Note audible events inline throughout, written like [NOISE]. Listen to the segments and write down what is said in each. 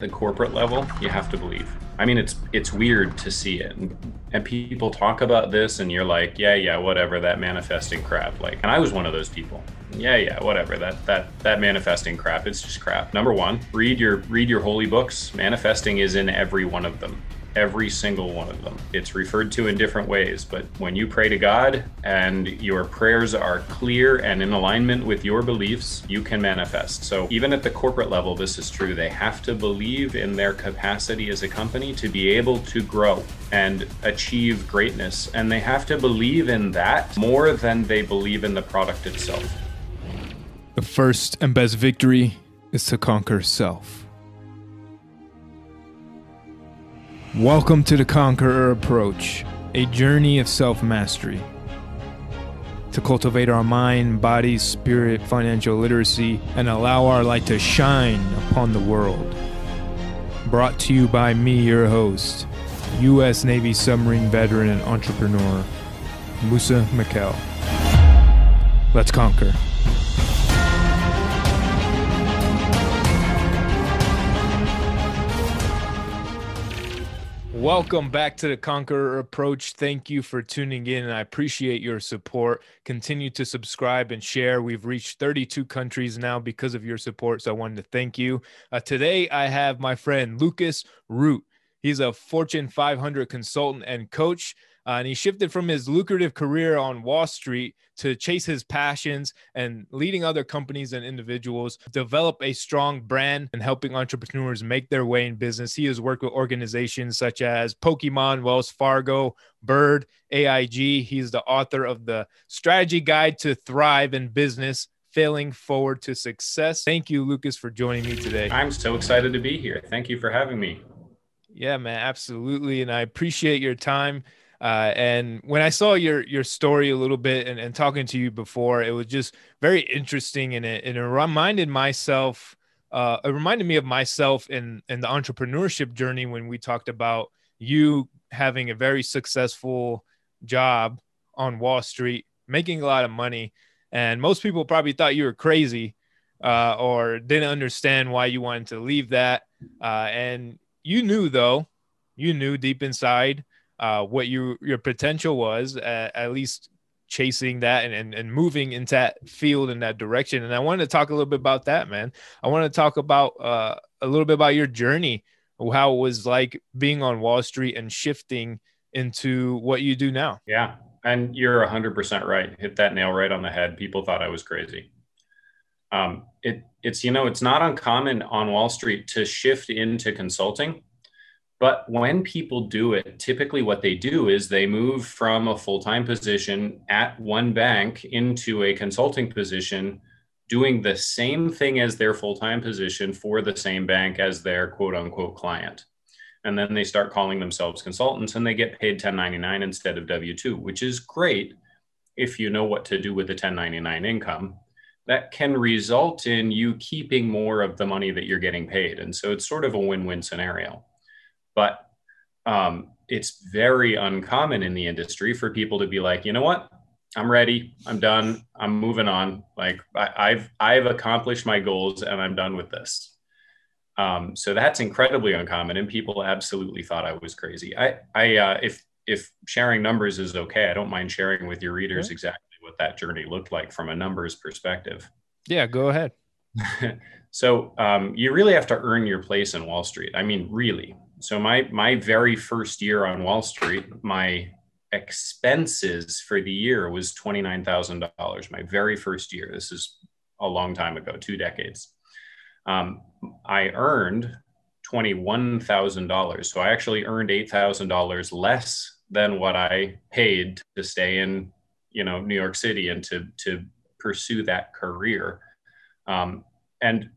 the corporate level, you have to believe. I mean, it's it's weird to see it, and, and, people talk about this, and you're like, yeah, yeah, whatever, that manifesting crap. Like, and I was one of those people. Yeah, yeah, whatever, that that that manifesting crap. It's just crap. Number one, read your read your holy books. Manifesting is in every one of them every single one of them. It's referred to in different ways, but when you pray to God and your prayers are clear and in alignment with your beliefs, you can manifest. So, even at the corporate level, this is true. They have to believe in their capacity as a company to be able to grow and achieve greatness. And they have to believe in that more than they believe in the product itself. The first and best victory is to conquer self. Welcome to the Conqueror Approach, a journey of self mastery. To cultivate our mind, body, spirit, financial literacy, and allow our light to shine upon the world. Brought to you by me, your host, U.S. Navy submarine veteran and entrepreneur, Musa Mikkel. Let's conquer. Welcome back to the Conqueror Approach. Thank you for tuning in, and I appreciate your support. Continue to subscribe and share. We've reached 32 countries now because of your support, so I wanted to thank you. Uh, today, I have my friend Lucas Root. He's a Fortune 500 consultant and coach. Uh, and he shifted from his lucrative career on Wall Street to chase his passions and leading other companies and individuals develop a strong brand and helping entrepreneurs make their way in business. He has worked with organizations such as Pokemon, Wells Fargo, Bird, AIG. He's the author of the Strategy Guide to Thrive in Business failing forward to success. Thank you, Lucas, for joining me today. I'm so excited to be here. Thank you for having me. Yeah, man, absolutely. And I appreciate your time. Uh, and when I saw your your story a little bit and, and talking to you before, it was just very interesting and it, and it reminded myself, uh, it reminded me of myself in in the entrepreneurship journey when we talked about you having a very successful job on Wall Street, making a lot of money, and most people probably thought you were crazy uh, or didn't understand why you wanted to leave that. Uh, and you knew though, you knew deep inside uh, what you your potential was at, at least chasing that and, and, and moving into that field in that direction. And I wanted to talk a little bit about that, man. I want to talk about uh, a little bit about your journey, how it was like being on Wall Street and shifting into what you do now. Yeah. And you're 100% right. Hit that nail right on the head. People thought I was crazy. Um, it, it's, you know, it's not uncommon on Wall Street to shift into consulting but when people do it, typically what they do is they move from a full time position at one bank into a consulting position, doing the same thing as their full time position for the same bank as their quote unquote client. And then they start calling themselves consultants and they get paid 1099 instead of W 2, which is great if you know what to do with the 1099 income. That can result in you keeping more of the money that you're getting paid. And so it's sort of a win win scenario. But um, it's very uncommon in the industry for people to be like, you know what, I'm ready, I'm done, I'm moving on. Like I, have I've accomplished my goals and I'm done with this. Um, so that's incredibly uncommon, and people absolutely thought I was crazy. I, I, uh, if if sharing numbers is okay, I don't mind sharing with your readers exactly what that journey looked like from a numbers perspective. Yeah, go ahead. [LAUGHS] so um, you really have to earn your place in Wall Street. I mean, really, so my my very first year on Wall Street, my expenses for the year was twenty nine thousand dollars. My very first year. This is a long time ago, two decades. Um, I earned twenty one thousand dollars. So I actually earned eight thousand dollars less than what I paid to stay in, you know, New York City and to to pursue that career. Um, and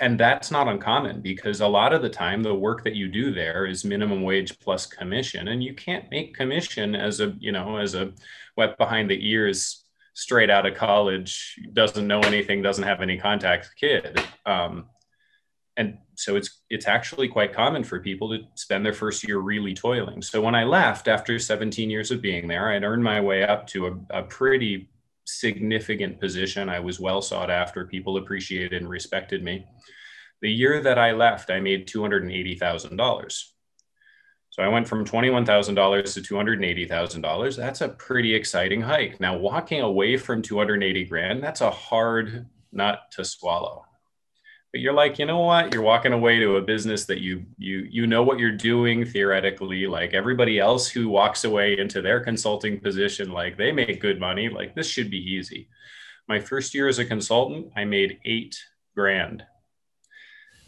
and that's not uncommon because a lot of the time the work that you do there is minimum wage plus commission and you can't make commission as a you know as a wet behind the ears straight out of college doesn't know anything doesn't have any contacts kid. Um, and so it's it's actually quite common for people to spend their first year really toiling. So when i left after 17 years of being there i'd earned my way up to a, a pretty significant position. I was well sought after. People appreciated and respected me. The year that I left, I made $280,000. So I went from $21,000 to $280,000. That's a pretty exciting hike. Now, walking away from 280 grand, that's a hard nut to swallow. But you're like, you know what? You're walking away to a business that you you you know what you're doing theoretically. Like everybody else who walks away into their consulting position, like they make good money. Like this should be easy. My first year as a consultant, I made eight grand.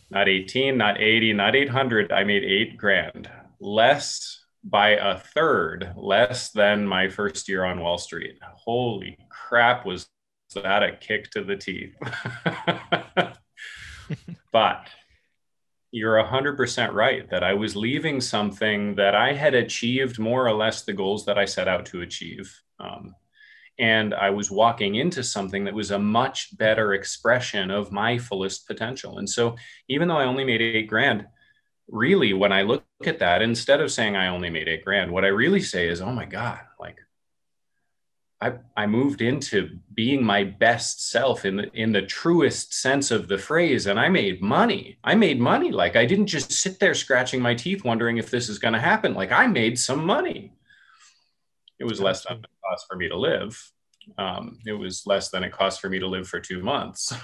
Not 18, not 80, not 800. I made eight grand less by a third less than my first year on Wall Street. Holy crap, was that a kick to the teeth? [LAUGHS] [LAUGHS] but you're 100% right that I was leaving something that I had achieved more or less the goals that I set out to achieve. Um, and I was walking into something that was a much better expression of my fullest potential. And so, even though I only made eight grand, really when i look at that instead of saying i only made eight grand what i really say is oh my god like i i moved into being my best self in the in the truest sense of the phrase and i made money. I made money. Like i didn't just sit there scratching my teeth wondering if this is going to happen. Like i made some money. It was less than it cost for me to live. Um, it was less than it cost for me to live for two months. [LAUGHS]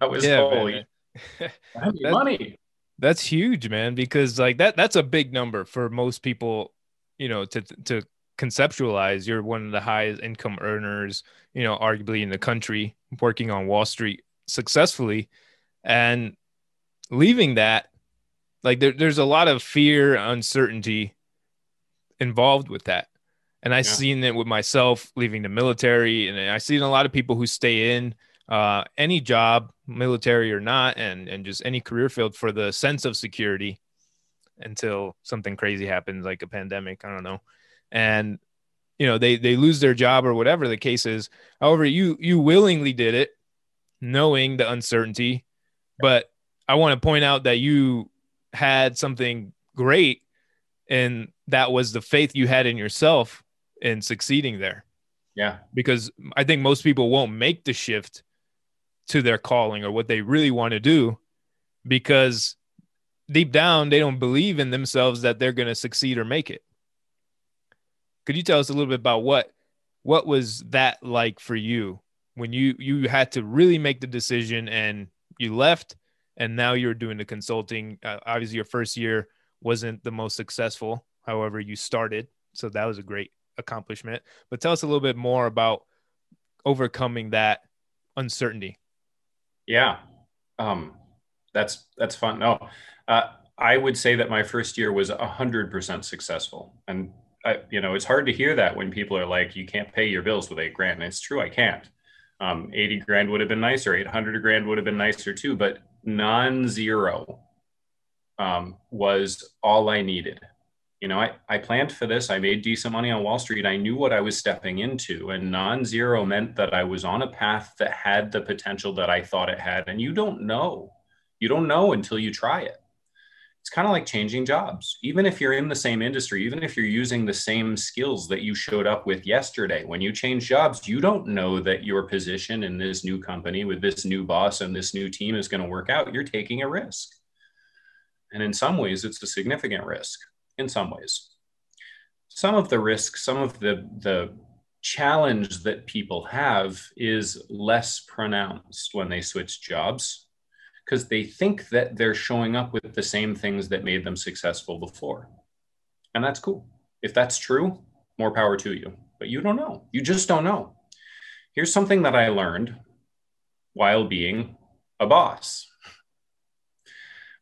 That was yeah, holy [LAUGHS] I made money. That's huge, man, because like that that's a big number for most people, you know, to to conceptualize. You're one of the highest income earners, you know, arguably in the country, working on Wall Street successfully. And leaving that, like there, there's a lot of fear, uncertainty involved with that. And I've yeah. seen it with myself leaving the military, and I've seen a lot of people who stay in uh, any job, military or not, and and just any career field for the sense of security until something crazy happens, like a pandemic. I don't know, and you know they they lose their job or whatever the case is. However, you you willingly did it, knowing the uncertainty, but I want to point out that you had something great, and that was the faith you had in yourself in succeeding there. Yeah. Because I think most people won't make the shift to their calling or what they really want to do because deep down they don't believe in themselves that they're going to succeed or make it could you tell us a little bit about what what was that like for you when you you had to really make the decision and you left and now you're doing the consulting? Uh, obviously your first year wasn't the most successful however you started so that was a great accomplishment. But tell us a little bit more about overcoming that uncertainty. Yeah, um, that's that's fun. No, uh, I would say that my first year was hundred percent successful, and I, you know it's hard to hear that when people are like, "You can't pay your bills with eight grand." And it's true, I can't. Um, Eighty grand would have been nicer. Eight hundred grand would have been nicer too, but non-zero um, was all I needed you know, I, I planned for this. I made decent money on Wall Street. I knew what I was stepping into, and non zero meant that I was on a path that had the potential that I thought it had. And you don't know. You don't know until you try it. It's kind of like changing jobs. Even if you're in the same industry, even if you're using the same skills that you showed up with yesterday, when you change jobs, you don't know that your position in this new company with this new boss and this new team is going to work out. You're taking a risk. And in some ways, it's a significant risk in some ways. Some of the risk, some of the, the challenge that people have is less pronounced when they switch jobs because they think that they're showing up with the same things that made them successful before. And that's cool. If that's true, more power to you. But you don't know. You just don't know. Here's something that I learned while being a boss,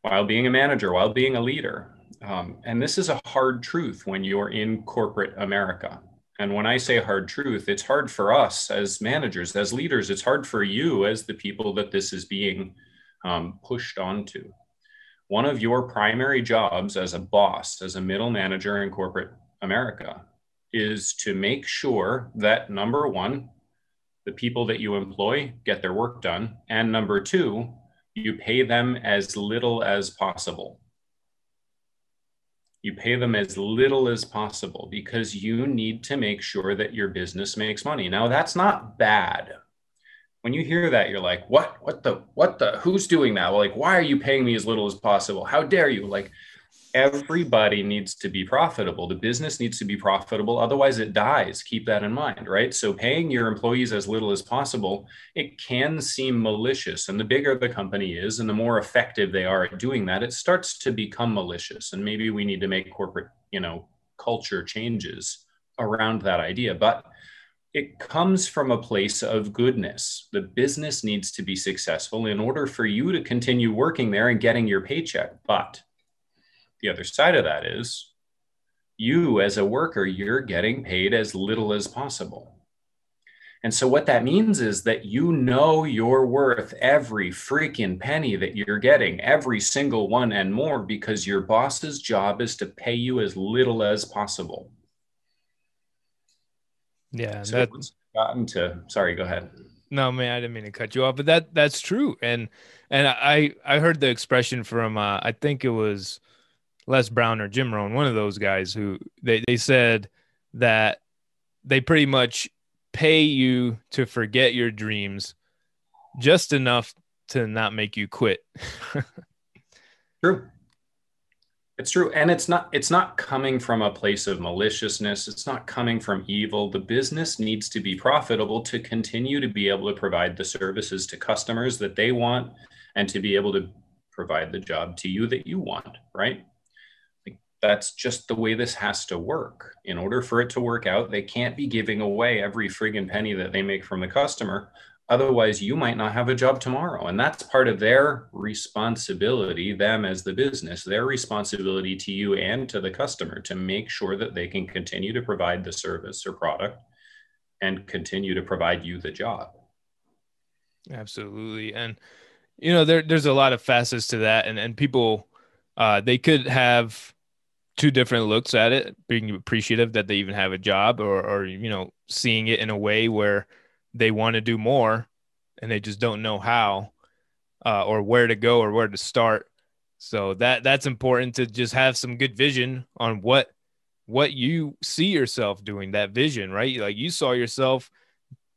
while being a manager, while being a leader. Um, and this is a hard truth when you're in corporate America. And when I say hard truth, it's hard for us as managers, as leaders. It's hard for you as the people that this is being um, pushed onto. One of your primary jobs as a boss, as a middle manager in corporate America, is to make sure that number one, the people that you employ get their work done. And number two, you pay them as little as possible you pay them as little as possible because you need to make sure that your business makes money. Now, that's not bad. When you hear that, you're like, what, what the, what the, who's doing that? Well, like, why are you paying me as little as possible? How dare you? Like, everybody needs to be profitable. The business needs to be profitable. Otherwise, it dies. Keep that in mind, right? So, paying your employees as little as possible, it can seem malicious. And the bigger the company is and the more effective they are at doing that, it starts to become malicious. And maybe we need to make corporate, you know, culture changes around that idea. But it comes from a place of goodness. The business needs to be successful in order for you to continue working there and getting your paycheck. But the other side of that is you, as a worker, you're getting paid as little as possible. And so, what that means is that you know you're worth every freaking penny that you're getting, every single one and more, because your boss's job is to pay you as little as possible. Yeah, so that's gotten to. Sorry, go ahead. No, man, I didn't mean to cut you off, but that that's true. And and I I heard the expression from uh, I think it was Les Brown or Jim Rohn, one of those guys who they they said that they pretty much pay you to forget your dreams just enough to not make you quit. [LAUGHS] True. It's true. And it's not it's not coming from a place of maliciousness. It's not coming from evil. The business needs to be profitable to continue to be able to provide the services to customers that they want and to be able to provide the job to you that you want, right? Like that's just the way this has to work. In order for it to work out, they can't be giving away every friggin' penny that they make from the customer Otherwise, you might not have a job tomorrow. And that's part of their responsibility, them as the business, their responsibility to you and to the customer to make sure that they can continue to provide the service or product and continue to provide you the job. Absolutely. And, you know, there, there's a lot of facets to that. And, and people, uh, they could have two different looks at it, being appreciative that they even have a job or, or, you know, seeing it in a way where, they want to do more and they just don't know how uh, or where to go or where to start. So that that's important to just have some good vision on what what you see yourself doing that vision, right? Like you saw yourself,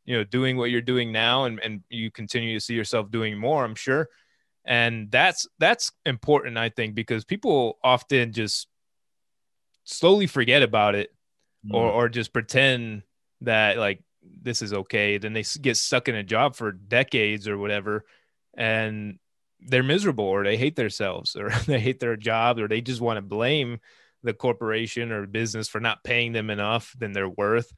you know, doing what you're doing now and, and you continue to see yourself doing more, I'm sure. And that's that's important, I think, because people often just slowly forget about it mm. or or just pretend that like this is okay then they get stuck in a job for decades or whatever and they're miserable or they hate themselves or [LAUGHS] they hate their job or they just want to blame the corporation or business for not paying them enough than they're worth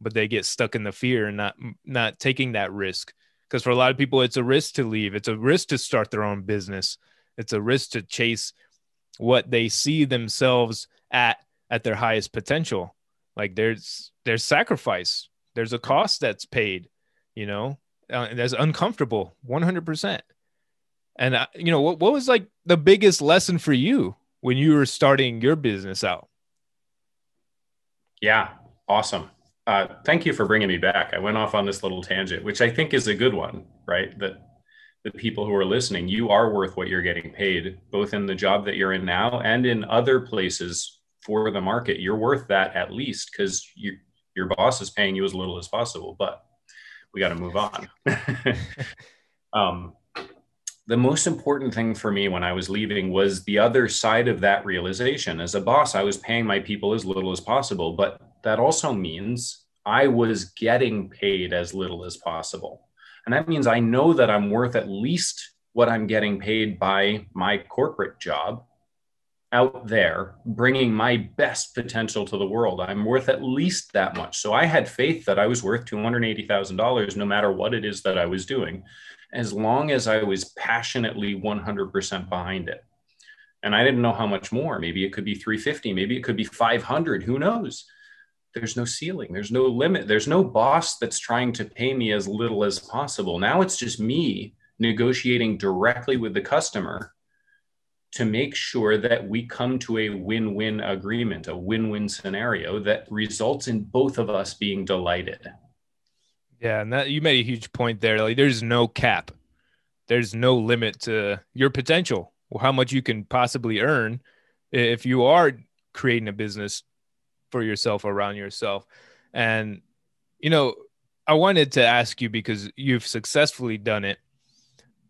but they get stuck in the fear and not not taking that risk. Because for a lot of people it's a risk to leave it's a risk to start their own business it's a risk to chase what they see themselves at at their highest potential. Like there's there's sacrifice there's a cost that's paid, you know, uh, that's uncomfortable 100%. And, uh, you know, what, what was like the biggest lesson for you when you were starting your business out? Yeah, awesome. Uh, thank you for bringing me back. I went off on this little tangent, which I think is a good one, right? That the people who are listening, you are worth what you're getting paid, both in the job that you're in now and in other places for the market. You're worth that at least because you your boss is paying you as little as possible, but we got to move on. [LAUGHS] um, the most important thing for me when I was leaving was the other side of that realization. As a boss, I was paying my people as little as possible, but that also means I was getting paid as little as possible. And that means I know that I'm worth at least what I'm getting paid by my corporate job out there bringing my best potential to the world. I'm worth at least that much. So I had faith that I was worth $280,000 no matter what it is that I was doing, as long as I was passionately 100% behind it. And I didn't know how much more. Maybe it could be 350, maybe it could be 500, who knows? There's no ceiling, there's no limit, there's no boss that's trying to pay me as little as possible. Now it's just me negotiating directly with the customer to make sure that we come to a win win agreement, a win win scenario that results in both of us being delighted. Yeah, and that you made a huge point there. Like there's no cap. There's no limit to your potential how much you can possibly earn if you are creating a business for yourself around yourself. And you know, I wanted to ask you because you've successfully done it.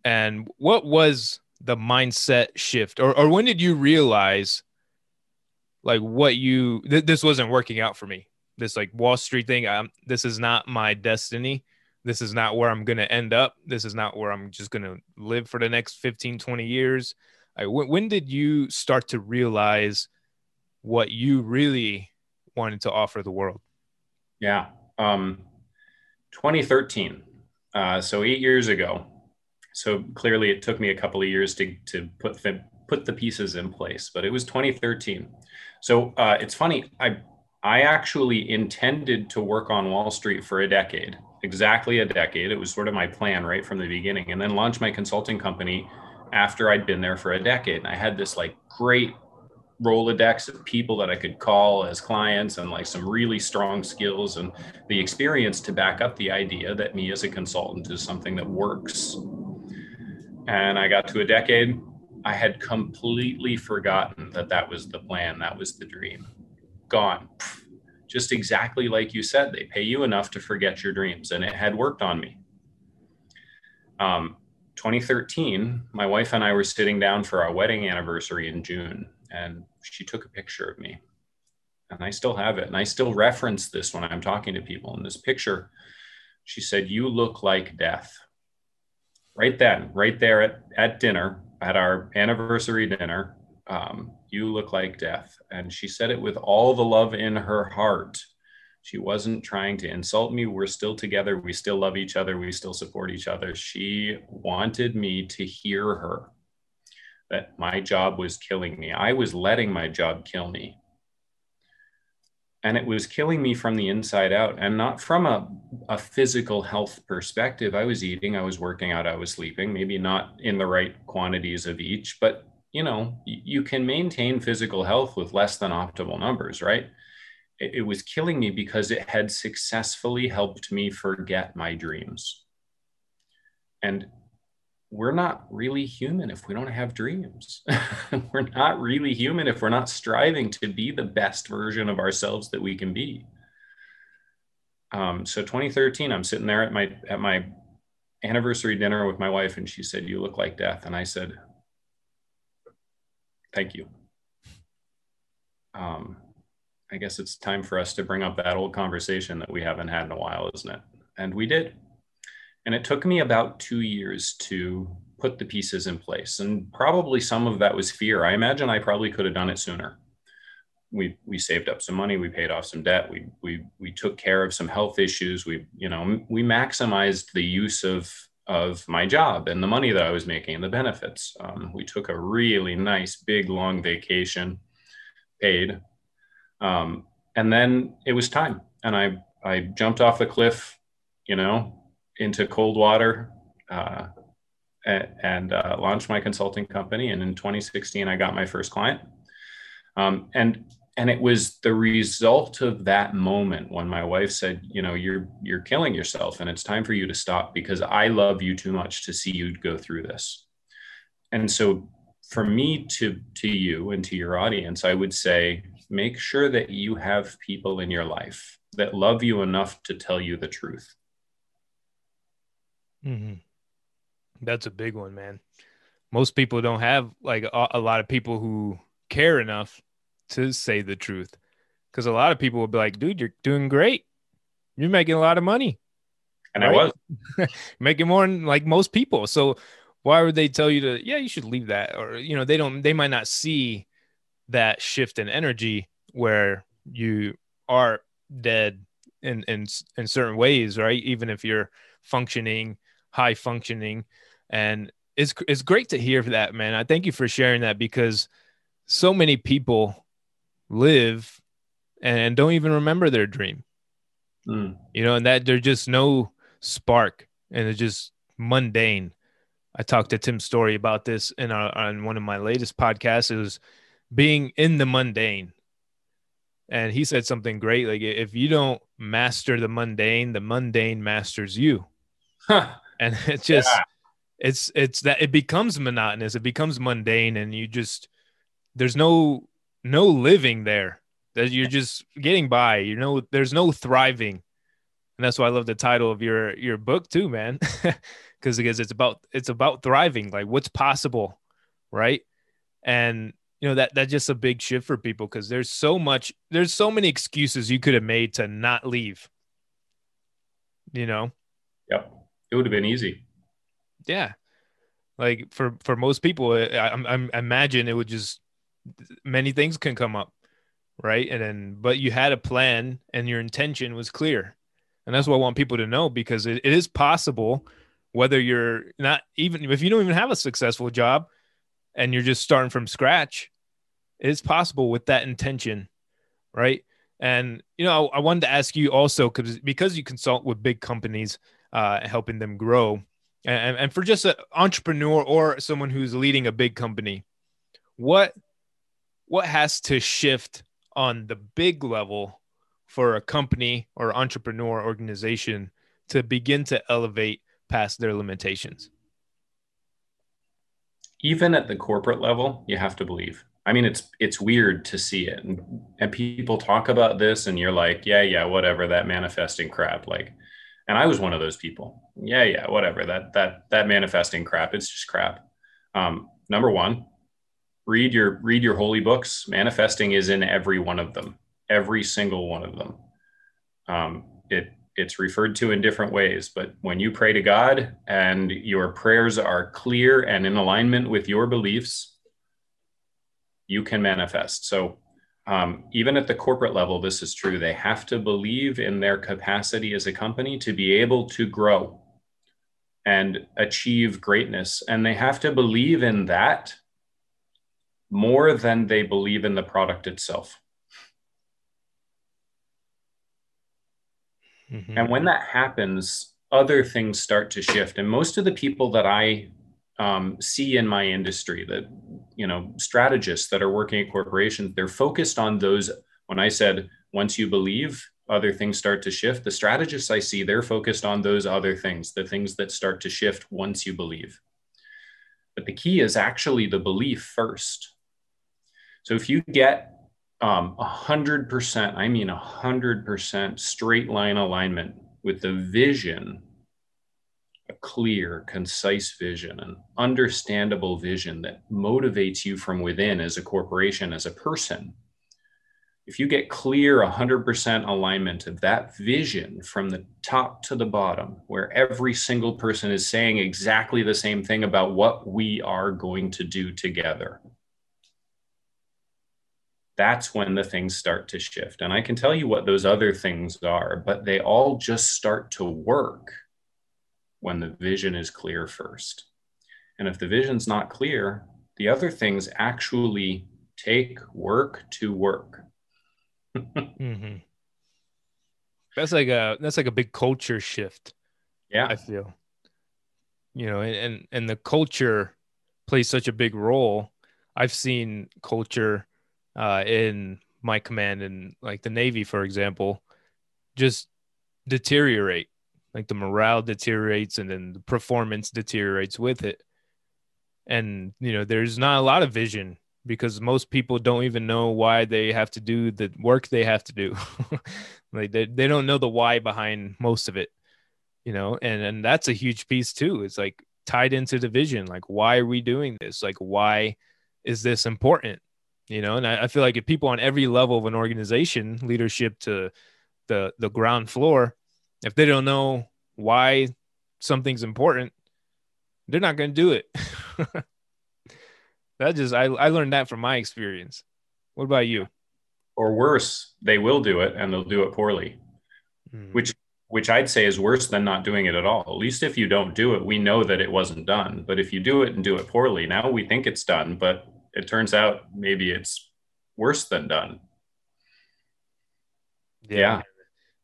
And what was the mindset shift? Or, or when did you realize like what you th- this wasn't working out for me? This like wall street thing um, this is not my destiny. This is not where i'm going to end up. This is not where i'm just going to live for the next 15 20 years. Like, when did you start to realize what you really wanted to offer the world? Yeah um 2013 uh, so eight years ago so clearly it took me a couple of years to, to put the, put the pieces in place, but it was 2013. So uh, it's funny. I, I actually intended to work on Wall Street for a decade, exactly a decade. It was sort of my plan right from the beginning, and then launch my consulting company after I'd been there for a decade. And I had this like great Rolodex of people that I could call as clients and like some really strong skills and the experience to back up the idea that me as a consultant is something that works and I got to a decade. I had completely forgotten that that was the plan, that was the dream. Gone. Just exactly like you said, they pay you enough to forget your dreams, and it had worked on me. Um, 2013, my wife and I were sitting down for our wedding anniversary in June, and she took a picture of me. And I still have it. And I still reference this when I'm talking to people. In this picture, she said, You look like death right then, right there at, at dinner, at our anniversary dinner, um, you look like death. And she said it with all the love in her heart. She wasn't trying to insult me. We're still together. We still love each other. We still support each other. She wanted me to hear her that my job was killing me. I was letting my job kill me and it was killing me from the inside out and not from a, a physical health perspective i was eating i was working out i was sleeping maybe not in the right quantities of each but you know you can maintain physical health with less than optimal numbers right it, it was killing me because it had successfully helped me forget my dreams and we're not really human if we don't have dreams. [LAUGHS] we're not really human if we're not striving to be the best version of ourselves that we can be. Um, so 2013, I'm sitting there at my at my anniversary dinner with my wife, and she said, "You look like death," and I said, "Thank you." Um, I guess it's time for us to bring up that old conversation that we haven't had in a while, isn't it? And we did. And it took me about two years to put the pieces in place. And probably some of that was fear. I imagine I probably could have done it sooner. We, we saved up some money, we paid off some debt, we, we, we took care of some health issues. We, you know, we maximized the use of, of my job and the money that I was making and the benefits. Um, we took a really nice, big, long vacation, paid. Um, and then it was time. And I, I jumped off the cliff, you know, into cold water uh, and uh, launched my consulting company. And in 2016, I got my first client. Um, and and it was the result of that moment when my wife said, you know, you're you're killing yourself, and it's time for you to stop because I love you too much to see you go through this. And so, for me to to you and to your audience, I would say, make sure that you have people in your life that love you enough to tell you the truth Mm-hmm. That's a big one, man. Most people don't have like a, a lot of people who care enough to say the truth. Because a lot of people will be like, dude, you're doing great. You're making a lot of money. And right? I was [LAUGHS] making more than like most people. So why would they tell you to, yeah, you should leave that? Or, you know, they don't, they might not see that shift in energy where you are dead in, in, in certain ways, right? Even if you're functioning high functioning and it's it's great to hear that man i thank you for sharing that because so many people live and don't even remember their dream. Mm. you know and that there's just no spark and it's just mundane. I talked to tim storey about this in our, on one of my latest podcasts. It was being in the mundane. And he said something great like if you don't master the mundane the mundane masters you. Huh. And [LAUGHS] it just yeah. it's it's that it becomes monotonous it becomes mundane and you just there's no no living there that you're just getting by you know there's no thriving and that's why I love the title of your your book too, man. [LAUGHS] Because because it's about it's about thriving, like what's possible, right? And you know that that's just a big shift for people because there's so much there's so many excuses you could have made to not leave. You know. Yep, it would have been easy. Yeah, like for for most people, I, I, I imagine it would just many things can come up, right? And then but you had a plan and your intention was clear and that's what I want people to know because it, it is possible, whether you're not even if you don't even have a successful job and you're just starting from scratch, it's possible with that intention, right? And you know, I, I wanted to ask you also because because you consult with big companies, uh, helping them grow, and, and for just an entrepreneur or someone who's leading a big company, what what has to shift on the big level for a company or entrepreneur organization to begin to elevate past their limitations? Even at the corporate level, you have to believe. I mean, it's it's weird to see it, and, and people talk about this, and you're like, yeah, yeah, whatever, that manifesting crap. Like, and I was one of those people. Yeah, yeah, whatever, that that that manifesting crap. It's just crap. Um, number one, read your read your holy books. Manifesting is in every one of them every single one of them. Um, it it's referred to in different ways, but when you pray to God and your prayers are clear and in alignment with your beliefs, you can manifest. So um, even at the corporate level, this is true. They have to believe in their capacity as a company to be able to grow and achieve greatness. And they have to believe in that more than they believe in the product itself. Mm-hmm. And when that happens, other things start to shift. And most of the people that I um, see in my industry, that you know, strategists that are working at corporations, they're focused on those. When I said once you believe, other things start to shift. The strategists I see, they're focused on those other things, the things that start to shift once you believe. But the key is actually the belief first. So if you get um, 100%, I mean 100% straight line alignment with the vision, a clear, concise vision, an understandable vision that motivates you from within as a corporation, as a person. If you get clear 100% alignment of that vision from the top to the bottom, where every single person is saying exactly the same thing about what we are going to do together that's when the things start to shift. And I can tell you what those other things are, but they all just start to work when the vision is clear first. And if the vision's not clear, the other things actually take work to work. [LAUGHS] mm-hmm. That's like a that's like a big culture shift. Yeah, I feel. You know, and and the culture plays such a big role. I've seen culture uh, in my command and like the Navy, for example, just deteriorate. Like the morale deteriorates and then the performance deteriorates with it. And, you know, there's not a lot of vision because most people don't even know why they have to do the work they have to do. [LAUGHS] like they, they don't know the why behind most of it, you know, and, and that's a huge piece too. It's like tied into the vision. Like, why are we doing this? Like, why is this important? You know and I, I, feel like if people on every level of an organization leadership to the the ground floor if they don't know why something's important they're not going to do it. [LAUGHS] That just I, I learned that from my experience. What about you? Or worse they will do it and they'll do it poorly mm. which which i'd say is worse than not doing it at all. At least if you don't do it we know that it wasn't done. But if you do it and do it poorly now we think it's done but it turns out maybe it's worse than done. Yeah. yeah.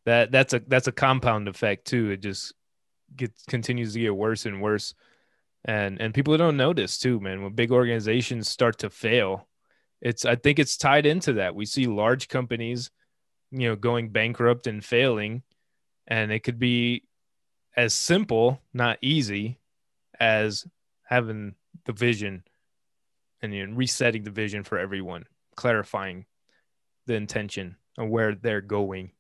That that's a that's a compound effect too. It just gets continues to get worse and worse. And and people don't notice too, man. When big organizations start to fail, it's I think it's tied into that. We see large companies, you know, going bankrupt and failing, and it could be as simple, not easy, as having the vision know, resetting the vision for everyone, clarifying the intention and where they're going.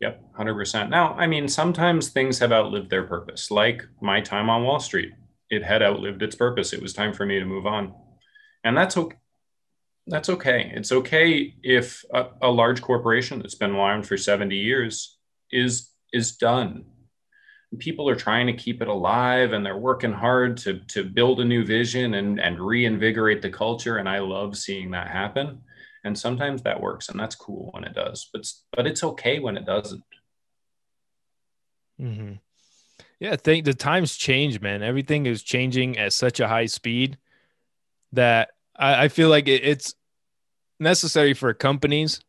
Yep, 100%. Now, I mean, sometimes things have outlived their purpose, like my time on Wall Street. It had outlived its purpose. It was time for me to move on. And that's okay. That's okay. It's okay if a, a large corporation that's been around for 70 years is is done. People are trying to keep it alive and they're working hard to, to build a new vision and, and reinvigorate the culture. And I love seeing that happen and sometimes that works and that's cool when it does but but it's okay when it doesn't mm-hmm. yeah i think the times change man everything is changing at such a high speed that i, I feel like it, it's necessary for companies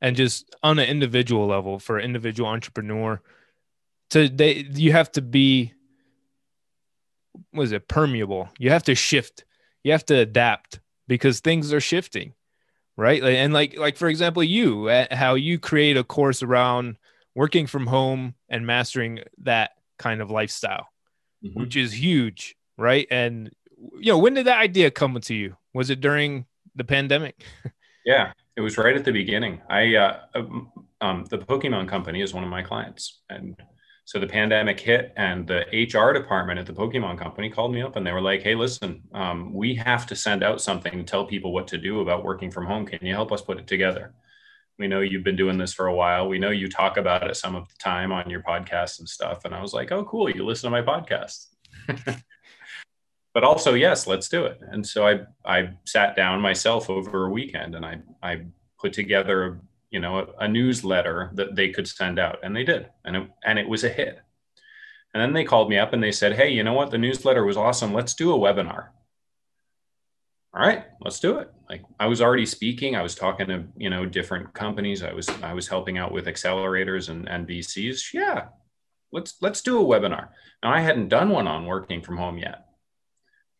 and just on an individual level for an individual entrepreneur to they you have to be was it permeable. You have to shift. You have to adapt because things are shifting right? And like like for example you how you create a course around working from home and mastering that kind of lifestyle mm-hmm. which is huge right? And you know when did that idea come to you? Was it during the pandemic? [LAUGHS] Yeah it was right at the beginning. I uh, um, um the pokemon company is one of my clients and so the pandemic hit, and the HR department at the Pokemon company called me up and they were like, "Hey, listen, um, we have to send out something to tell people what to do about working from home. Can you help us put it together?" We know you've been doing this for a while. We know you talk about it some of the time on your podcast and stuff. And I was like, "Oh, cool! You listen to my podcast." [LAUGHS] but also, yes, let's do it. And so I I sat down myself over a weekend and I I put together you know a, a, newsletter that they could send out and they did and it, and it was a hit. And then they called me up and they said hey you know what? The newsletter was awesome. Let's do a webinar. All right let's do it. Like i was already speaking. I was talking to you know different companies. I was i was helping out with accelerators and, and vcs yeah let's let's do a webinar. Now i hadn't done one on working from home yet.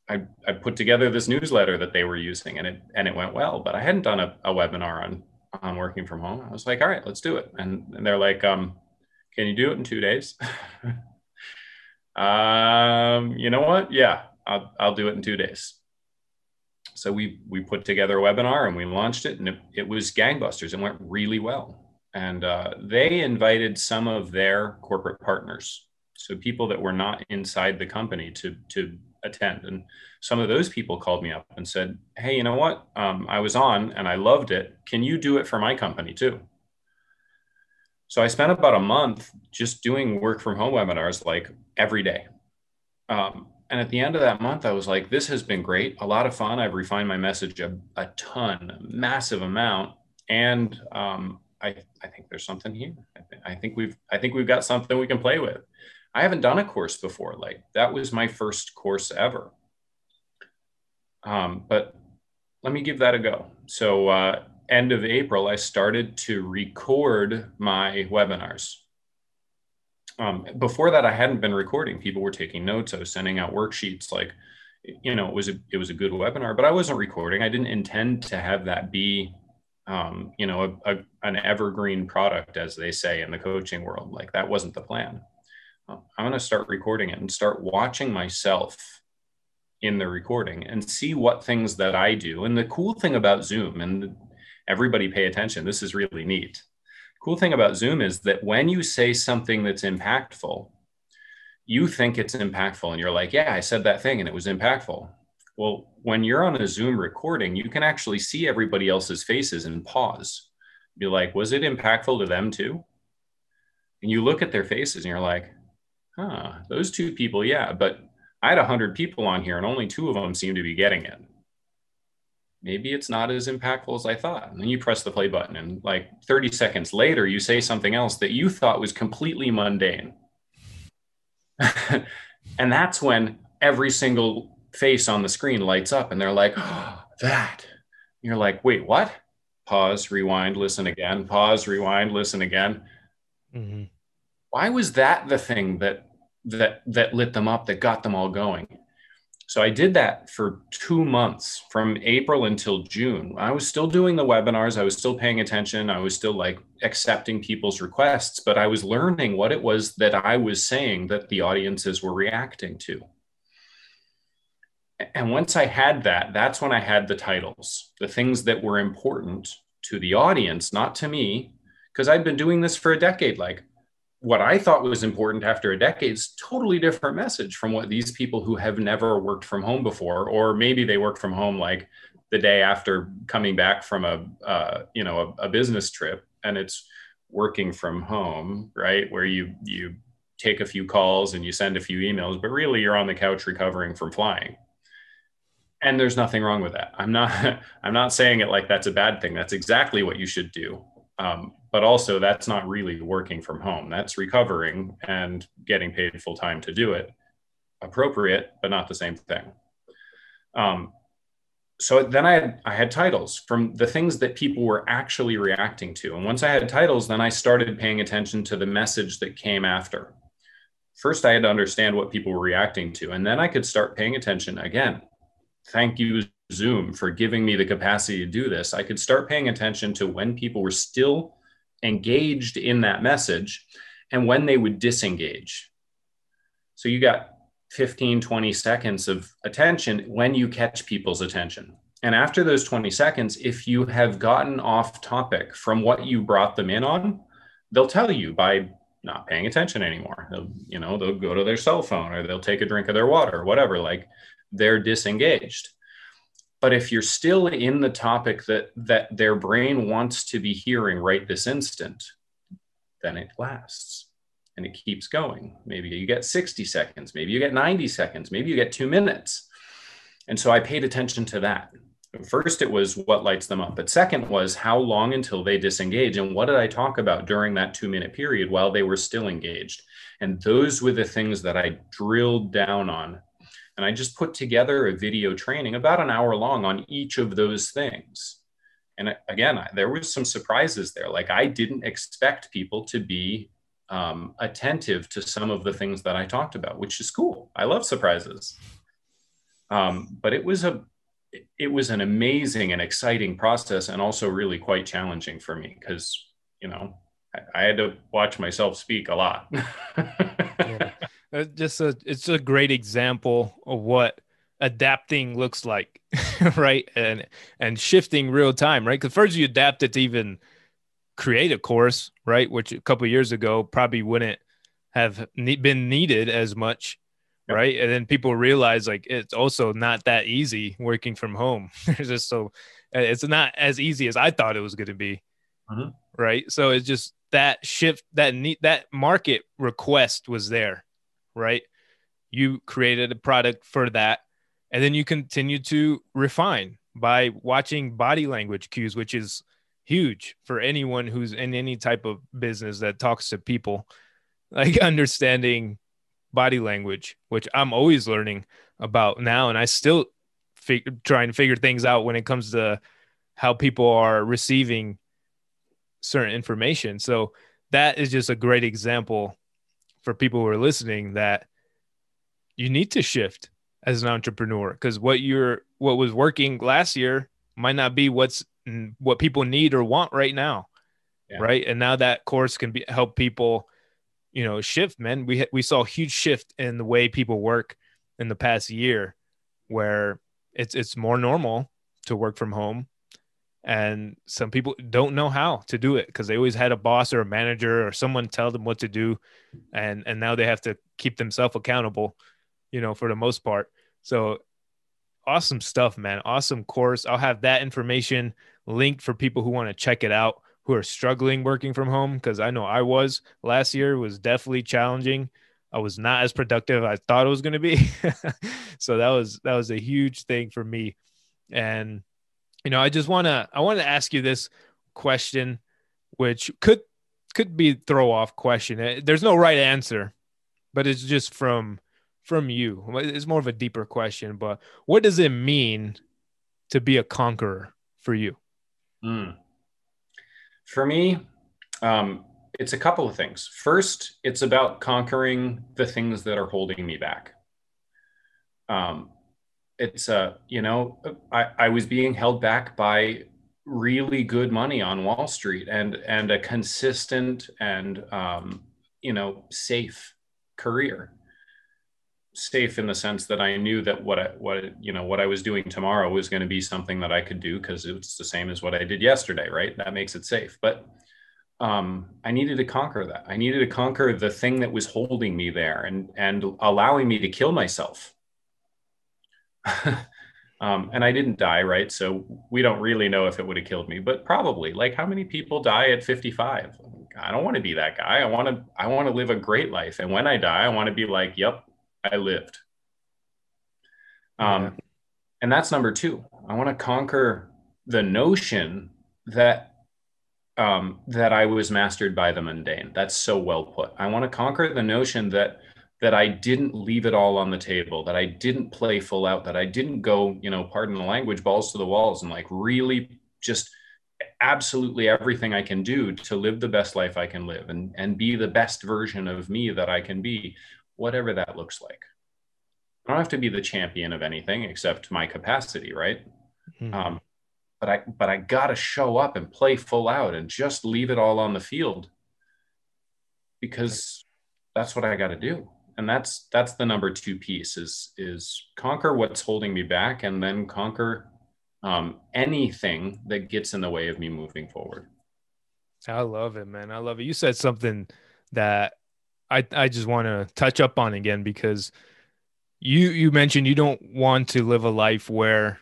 I, I put together this newsletter that they were using and it and it went well, but I hadn't done a, a webinar on on working from home. I was like, all right, let's do it. And, and they're like, um, can you do it in two days? [LAUGHS] um, you know what? Yeah, I'll, I'll do it in two days. So we, we put together a webinar and we launched it and it, it was gangbusters and went really well. And uh, they invited some of their corporate partners. So people that were not inside the company to, to attend. And some of those people called me up and said, Hey, you know what? Um, I was on and I loved it. Can you do it for my company too? So I spent about a month just doing work from home webinars like every day. Um, and at the end of that month, I was like, this has been great, a lot of fun. I've refined my message a, a ton, a massive amount. And um, I, I think there's something here. I, th- I think we've I think we've got something we can play with. I haven't done a course before. Like that was my first course ever. Um, but let me give that a go. So, uh, end of April, I started to record my webinars. Um, before that, I hadn't been recording. People were taking notes. I was sending out worksheets. Like, you know, it was a it was a good webinar, but I wasn't recording. I didn't intend to have that be, um, you know, a, a, an evergreen product, as they say in the coaching world. Like that wasn't the plan. I'm going to start recording it and start watching myself in the recording and see what things that I do. And the cool thing about Zoom, and everybody pay attention, this is really neat. Cool thing about Zoom is that when you say something that's impactful, you think it's impactful and you're like, yeah, I said that thing and it was impactful. Well, when you're on a Zoom recording, you can actually see everybody else's faces and pause. Be like, was it impactful to them too? And you look at their faces and you're like, huh, those two people, yeah, but I had 100 people on here and only two of them seem to be getting it. Maybe it's not as impactful as I thought. And then you press the play button, and like 30 seconds later, you say something else that you thought was completely mundane. [LAUGHS] and that's when every single face on the screen lights up and they're like, oh, that. And you're like, wait, what? Pause, rewind, listen again, pause, rewind, listen again. Mm-hmm why was that the thing that that that lit them up that got them all going. So i did that for two months from april until june. I was still doing the webinars. I was still paying attention. I was still like accepting people's requests but i was learning what it was that i was saying that the audiences were reacting to. And once i had that that's when i had the titles the things that were important to the audience not to me because I'd been doing this for a decade. Like what I thought was important after a decade is totally different message from what these people who have never worked from home before, or maybe they work from home like the day after coming back from a uh, you know a, a business trip, and it's working from home, right? Where you you take a few calls and you send a few emails, but really you're on the couch recovering from flying. And there's nothing wrong with that. I'm not [LAUGHS] I'm not saying it like that's a bad thing. That's exactly what you should do. Um, but also that's not really working from home. That's recovering and getting paid full time to do it. Appropriate, but not the same thing. Um, so then I had I had titles from the things that people were actually reacting to. And once I had titles, then I started paying attention to the message that came after. First, I had to understand what people were reacting to, and then I could start paying attention again. Thank you, Zoom, for giving me the capacity to do this. I could start paying attention to when people were still engaged in that message and when they would disengage. So you got 15, 20 seconds of attention when you catch people's attention. And after those 20 seconds, if you have gotten off topic from what you brought them in on, they'll tell you by not paying attention anymore. They'll, you know, they'll go to their cell phone or they'll take a drink of their water, or whatever. Like they're disengaged. But if you're still in the topic that that their brain wants to be hearing right this instant, then it lasts and it keeps going. Maybe you get 60 seconds, maybe you get 90 seconds, maybe you get two minutes. And so I paid attention to that. First, it was what lights them up. But second was how long until they disengage and what did I talk about during that two minute period while they were still engaged? And those were the things that I drilled down on. And I just put together a video training about an hour long on each of those things. And again, there was some surprises there. Like I didn't expect people to be um, attentive to some of the things that I talked about, which is cool. I love surprises. Um, but it was a it was an amazing and exciting process, and also really quite challenging for me because you know I, I, had to watch myself speak a lot. [LAUGHS] yeah. Uh, just a it's a great example of what adapting looks like, [LAUGHS] right? And and shifting real time, right? Because first you adapt it to even create a course, right? Which a couple years ago probably wouldn't have ne- been needed as much, yep. right? And then people realize like it's also not that easy working from home. [LAUGHS] There's just so uh, it's not as easy as I thought it was going to be, mm-hmm. right? So it's just that shift, that need, that market request was there, right? You created a product for that, and then you continue to refine by watching body language cues, which is huge for anyone who's in any type of business that talks to people [LAUGHS] like understanding body language which i'm always learning about now and i still fig- try and figure things out when it comes to how people are receiving certain information so that is just a great example for people who are listening that you need to shift as an entrepreneur because what you're what was working last year might not be what's what people need or want right now yeah. right and now that course can be help people you know shift man we we saw a huge shift in the way people work in the past year where it's it's more normal to work from home and some people don't know how to do it because they always had a boss or a manager or someone tell them what to do and and now they have to keep themselves accountable you know for the most part so awesome stuff man awesome course i'll have that information linked for people who want to check it out who are struggling working from home because I know I was last year was definitely challenging. I was not as productive as I thought it was going to be. [LAUGHS] so that was that was a huge thing for me. And you know, I just want to I want to ask you this question which could could be throw off question. Eh, there's no right answer, but it's just from from you. It's more of a deeper question, but what does it mean to be a conqueror for you? Mm. For me, um, it's a couple of things. First, it's about conquering the things that are holding me back. Um, it's a, uh, you know, I, I was being held back by really good money on Wall Street and and a consistent and um, you know safe career safe in the sense that I knew that what I, what you know what I was doing tomorrow was going to be something that I could do because it was the same as what I did yesterday, right? That makes it safe. But um, I needed to conquer that. I needed to conquer the thing that was holding me there and and allowing me to kill myself. [LAUGHS] um, and I didn't die, right? So we don't really know if it would have killed me, but probably. Like, how many people die at 55? I don't want to be that guy. I want to. I want to live a great life, and when I die, I want to be like, "Yep, I lived." Um, yeah. and that's number two. I want to conquer the notion that um, that I was mastered by the mundane. That's so well put. I want to conquer the notion that that I didn't leave it all on the table, that I didn't play full out, that I didn't go, you know, pardon the language, balls to the walls and like really just absolutely everything I can do to live the best life I can live and, and be the best version of me that I can be, whatever that looks like. I don't have to be the champion of anything except my capacity, right? Mm-hmm. Um, but I but I gotta show up and play full out and just leave it all on the field because that's what I gotta do. And that's that's the number two piece is is conquer what's holding me back and then conquer um, anything that gets in the way of me moving forward. I love it, man. I love it. You said something that I I just want to touch up on again because you you mentioned you don't want to live a life where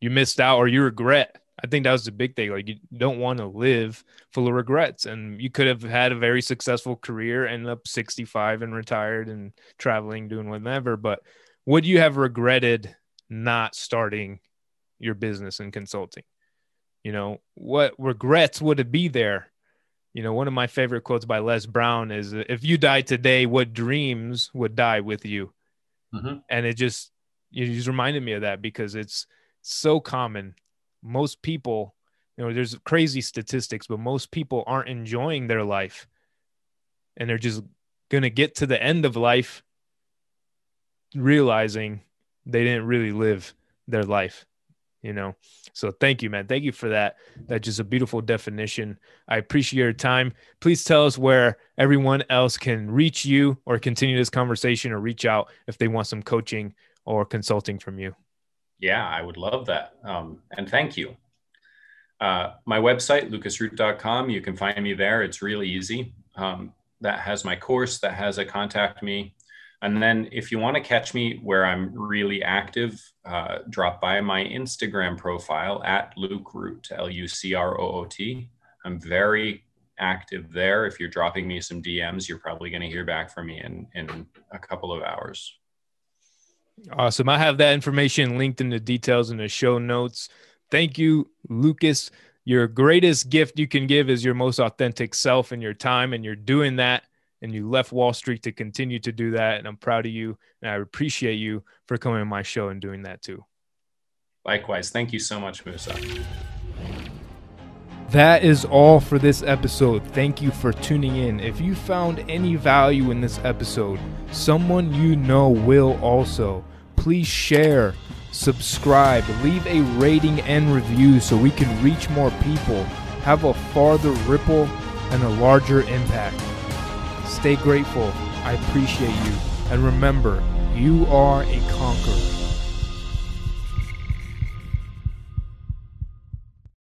you missed out or you regret. I think that was the big thing. Like you don't want to live full of regrets. And you could have had a very successful career, end up 65 and retired and traveling, doing whatever. But would you have regretted not starting your business and consulting? You know, what regrets would it be there? You know, one of my favorite quotes by Les Brown is if you die today, what dreams would die with you? Mm-hmm. And it just, you just reminded me of that because it's, so common. Most people, you know, there's crazy statistics, but most people aren't enjoying their life. And they're just going to get to the end of life realizing they didn't really live their life, you know? So thank you, man. Thank you for that. That's just a beautiful definition. I appreciate your time. Please tell us where everyone else can reach you or continue this conversation or reach out if they want some coaching or consulting from you. Yeah, I would love that. Um, and thank you. Uh, my website, lucasroot.com, you can find me there. It's really easy. Um, that has my course, that has a contact me. And then if you want to catch me where I'm really active, uh, drop by my Instagram profile at Luke L U C R O O T. I'm very active there. If you're dropping me some DMs, you're probably going to hear back from me in, in a couple of hours. Awesome. I have that information linked in the details in the show notes. Thank you, Lucas. Your greatest gift you can give is your most authentic self and your time, and you're doing that. And you left Wall Street to continue to do that. And I'm proud of you. And I appreciate you for coming on my show and doing that too. Likewise. Thank you so much, Musa. That is all for this episode. Thank you for tuning in. If you found any value in this episode, someone you know will also. Please share, subscribe, leave a rating and review so we can reach more people, have a farther ripple, and a larger impact. Stay grateful. I appreciate you. And remember, you are a conqueror.